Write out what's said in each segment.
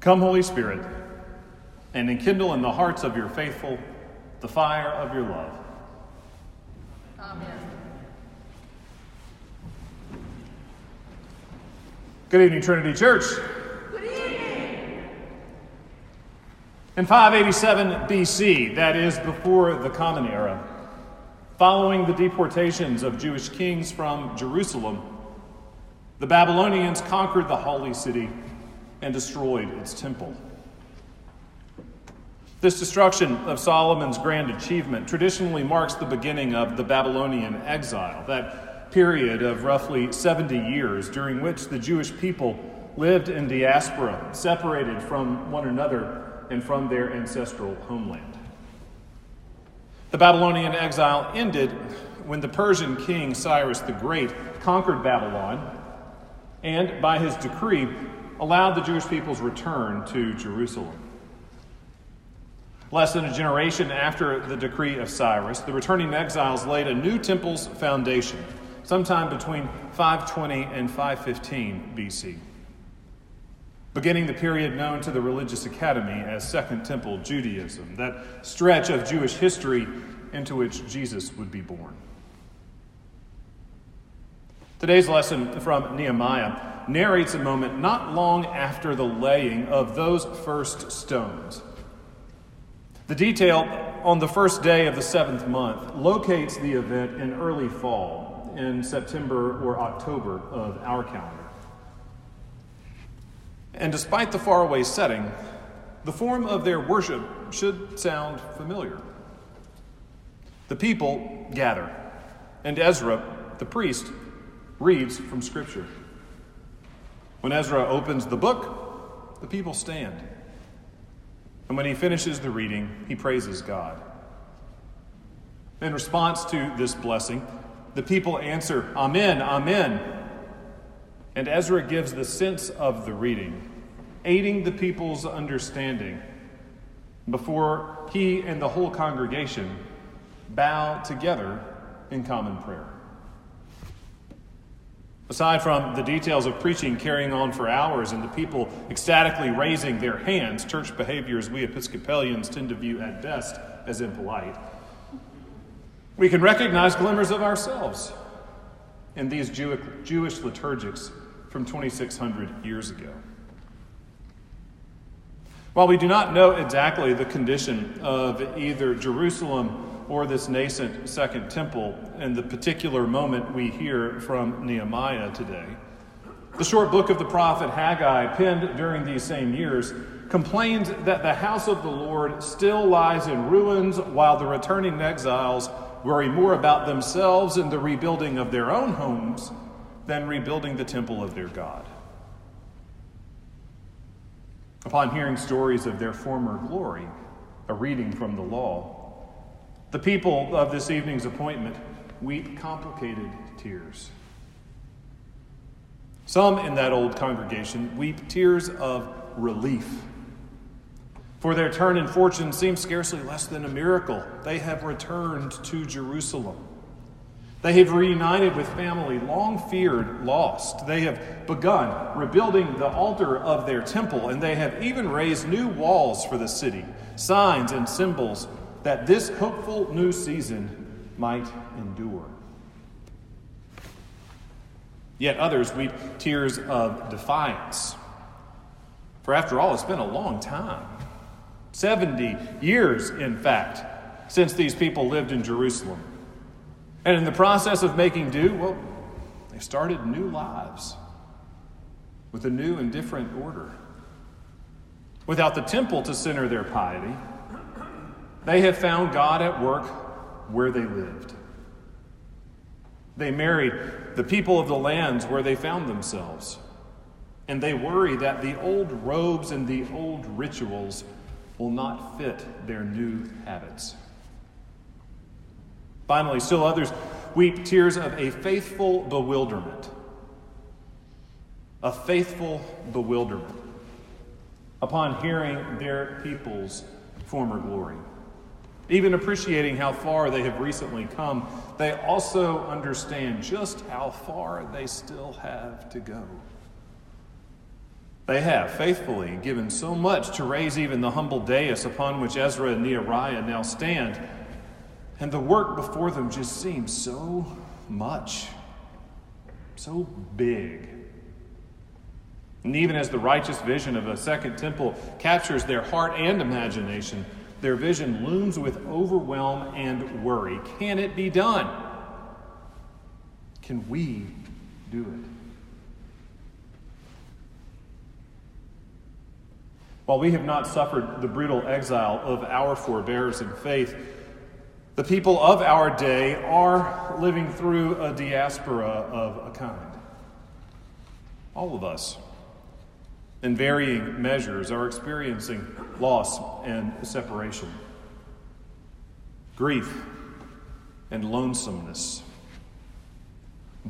Come, Holy Spirit, and enkindle in the hearts of your faithful the fire of your love. Amen. Good evening, Trinity Church. Good evening. In 587 BC, that is before the Common Era, following the deportations of Jewish kings from Jerusalem, the Babylonians conquered the holy city and destroyed its temple. This destruction of Solomon's grand achievement traditionally marks the beginning of the Babylonian exile, that period of roughly 70 years during which the Jewish people lived in diaspora, separated from one another and from their ancestral homeland. The Babylonian exile ended when the Persian king Cyrus the Great conquered Babylon and, by his decree, allowed the Jewish people's return to Jerusalem. Less than a generation after the decree of Cyrus, the returning exiles laid a new temple's foundation, sometime between 520 and 515 BC, beginning the period known to the religious academy as Second Temple Judaism, that stretch of Jewish history into which Jesus would be born. Today's lesson from Nehemiah narrates a moment not long after the laying of those first stones. The detail on the first day of the seventh month locates the event in early fall, in September or October of our calendar. And despite the faraway setting, the form of their worship should sound familiar. The people gather, and Ezra, the priest, reads from Scripture. When Ezra opens the book, the people stand. And when he finishes the reading, he praises God. In response to this blessing, the people answer, Amen, Amen. And Ezra gives the sense of the reading, aiding the people's understanding before he and the whole congregation bow together in common prayer. Aside from the details of preaching carrying on for hours and the people ecstatically raising their hands, church behaviors we Episcopalians tend to view at best as impolite, we can recognize glimmers of ourselves in these Jewish, Jewish liturgics from 2,600 years ago. While we do not know exactly the condition of either Jerusalem or this nascent second temple and the particular moment we hear from Nehemiah today. The short book of the prophet Haggai, penned during these same years, complains that the house of the Lord still lies in ruins while the returning exiles worry more about themselves and the rebuilding of their own homes than rebuilding the temple of their God. Upon hearing stories of their former glory, a reading from the law, the people of this evening's appointment weep complicated tears. Some in that old congregation weep tears of relief. For their turn in fortune seems scarcely less than a miracle. They have returned to Jerusalem. They have reunited with family long feared lost. They have begun rebuilding the altar of their temple, and they have even raised new walls for the city, signs and symbols that this hopeful new season might endure. Yet others weep tears of defiance. For after all, it's been a long time 70 years, in fact, since these people lived in Jerusalem. And in the process of making do, well, they started new lives with a new and different order. Without the temple to center their piety, they have found God at work where they lived. They married the people of the lands where they found themselves. And they worry that the old robes and the old rituals will not fit their new habits. Finally, still others weep tears of a faithful bewilderment. A faithful bewilderment upon hearing their people's former glory. Even appreciating how far they have recently come, they also understand just how far they still have to go. They have faithfully given so much to raise even the humble dais upon which Ezra and Nehemiah now stand. And the work before them just seems so much, so big. And even as the righteous vision of a second temple captures their heart and imagination, their vision looms with overwhelm and worry. Can it be done? Can we do it? While we have not suffered the brutal exile of our forebears in faith, the people of our day are living through a diaspora of a kind. All of us, in varying measures, are experiencing loss and separation, grief and lonesomeness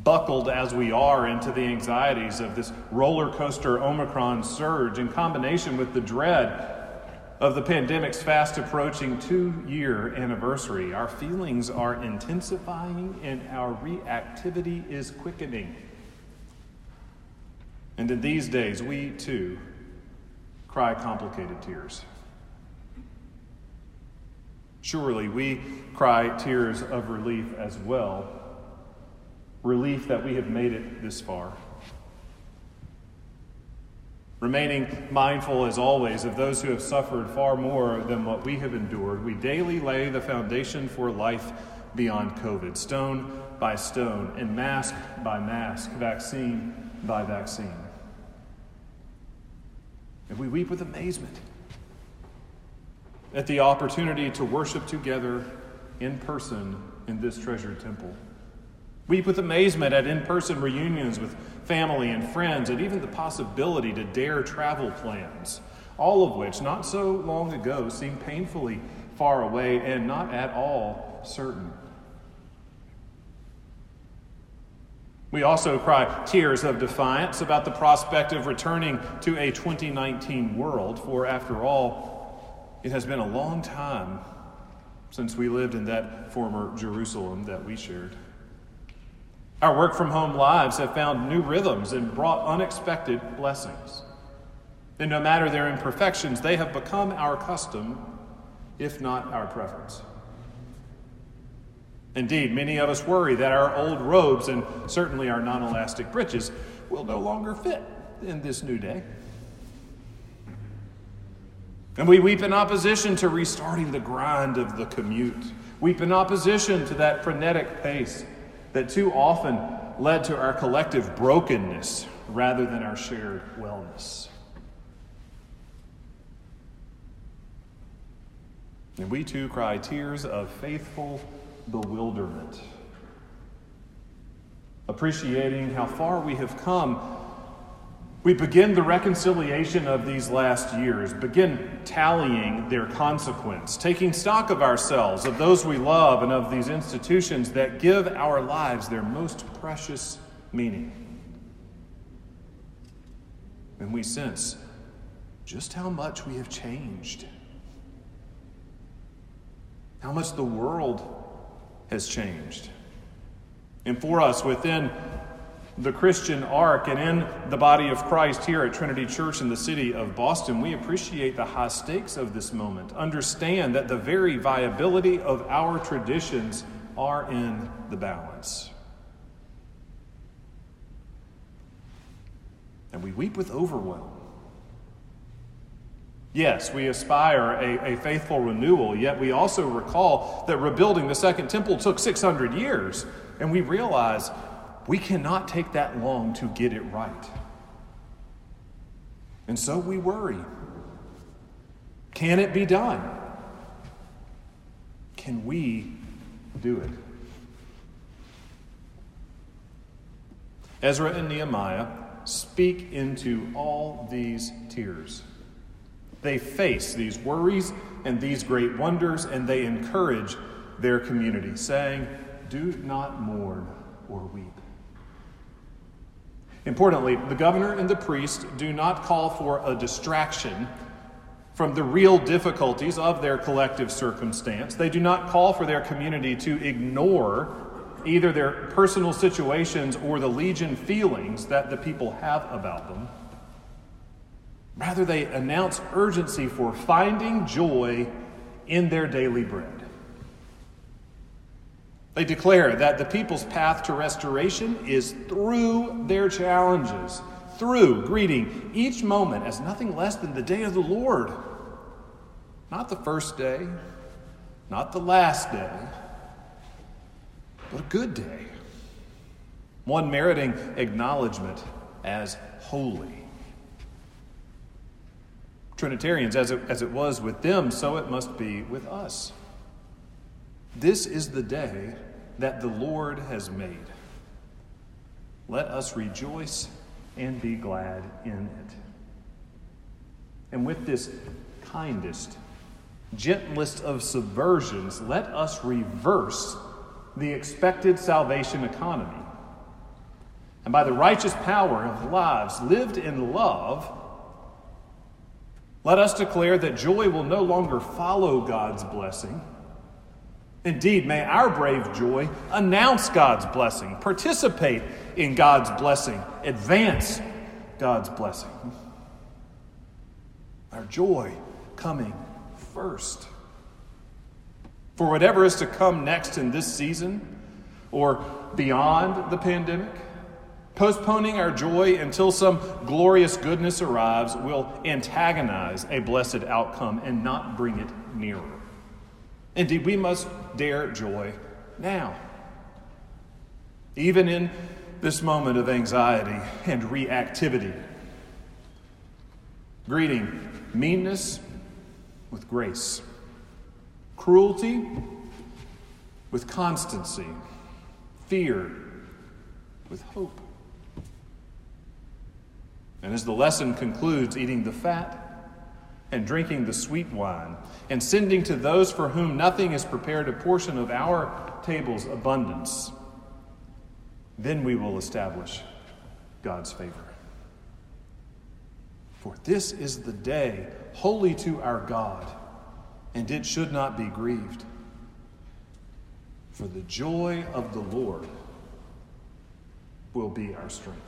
buckled as we are into the anxieties of this roller coaster Omicron surge in combination with the dread of the pandemic's fast approaching two year anniversary. Our feelings are intensifying and our reactivity is quickening. And in these days, we too cry complicated tears. Surely we cry tears of relief as well relief that we have made it this far. Remaining mindful, as always, of those who have suffered far more than what we have endured, we daily lay the foundation for life beyond COVID, stone by stone, and mask by mask, vaccine by vaccine. And we weep with amazement at the opportunity to worship together in person in this treasured temple. Weep with amazement at in person reunions with family and friends, and even the possibility to dare travel plans, all of which, not so long ago, seemed painfully far away and not at all certain. We also cry tears of defiance about the prospect of returning to a 2019 world, for after all, it has been a long time since we lived in that former Jerusalem that we shared. Our work from home lives have found new rhythms and brought unexpected blessings. And no matter their imperfections, they have become our custom, if not our preference. Indeed, many of us worry that our old robes and certainly our non elastic breeches will no longer fit in this new day. And we weep in opposition to restarting the grind of the commute, weep in opposition to that frenetic pace that too often led to our collective brokenness rather than our shared wellness. And we too cry tears of faithful bewilderment, appreciating how far we have come we begin the reconciliation of these last years, begin tallying their consequence, taking stock of ourselves, of those we love, and of these institutions that give our lives their most precious meaning. And we sense just how much we have changed, how much the world has changed. And for us, within the Christian arc and in the body of Christ here at Trinity Church in the city of Boston, we appreciate the high stakes of this moment. Understand that the very viability of our traditions are in the balance. And we weep with overwhelm. Yes, we aspire a, a faithful renewal, yet we also recall that rebuilding the Second Temple took 600 years, and we realize we cannot take that long to get it right. And so we worry. Can it be done? Can we do it? Ezra and Nehemiah speak into all these tears. They face these worries and these great wonders, and they encourage their community, saying, Do not mourn or weep. Importantly, the governor and the priest do not call for a distraction from the real difficulties of their collective circumstance. They do not call for their community to ignore either their personal situations or the legion feelings that the people have about them. Rather, they announce urgency for finding joy in their daily bread. They declare that the people's path to restoration is through their challenges, through greeting each moment as nothing less than the day of the Lord. Not the first day, not the last day, but a good day. One meriting acknowledgement as holy. Trinitarians, as it, as it was with them, so it must be with us. This is the day that the Lord has made. Let us rejoice and be glad in it. And with this kindest, gentlest of subversions, let us reverse the expected salvation economy. And by the righteous power of lives lived in love, let us declare that joy will no longer follow God's blessing. Indeed, may our brave joy announce God's blessing, participate in God's blessing, advance God's blessing. Our joy coming first. For whatever is to come next in this season or beyond the pandemic, Postponing our joy until some glorious goodness arrives will antagonize a blessed outcome and not bring it nearer. Indeed, we must dare joy now. Even in this moment of anxiety and reactivity, greeting meanness with grace, cruelty with constancy, fear with hope. And as the lesson concludes, eating the fat and drinking the sweet wine, and sending to those for whom nothing is prepared a portion of our table's abundance, then we will establish God's favor. For this is the day holy to our God, and it should not be grieved. For the joy of the Lord will be our strength.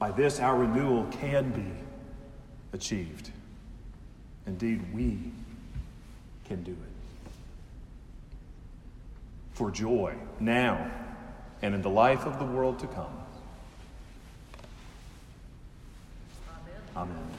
By this, our renewal can be achieved. Indeed, we can do it. For joy, now and in the life of the world to come. Amen. Amen.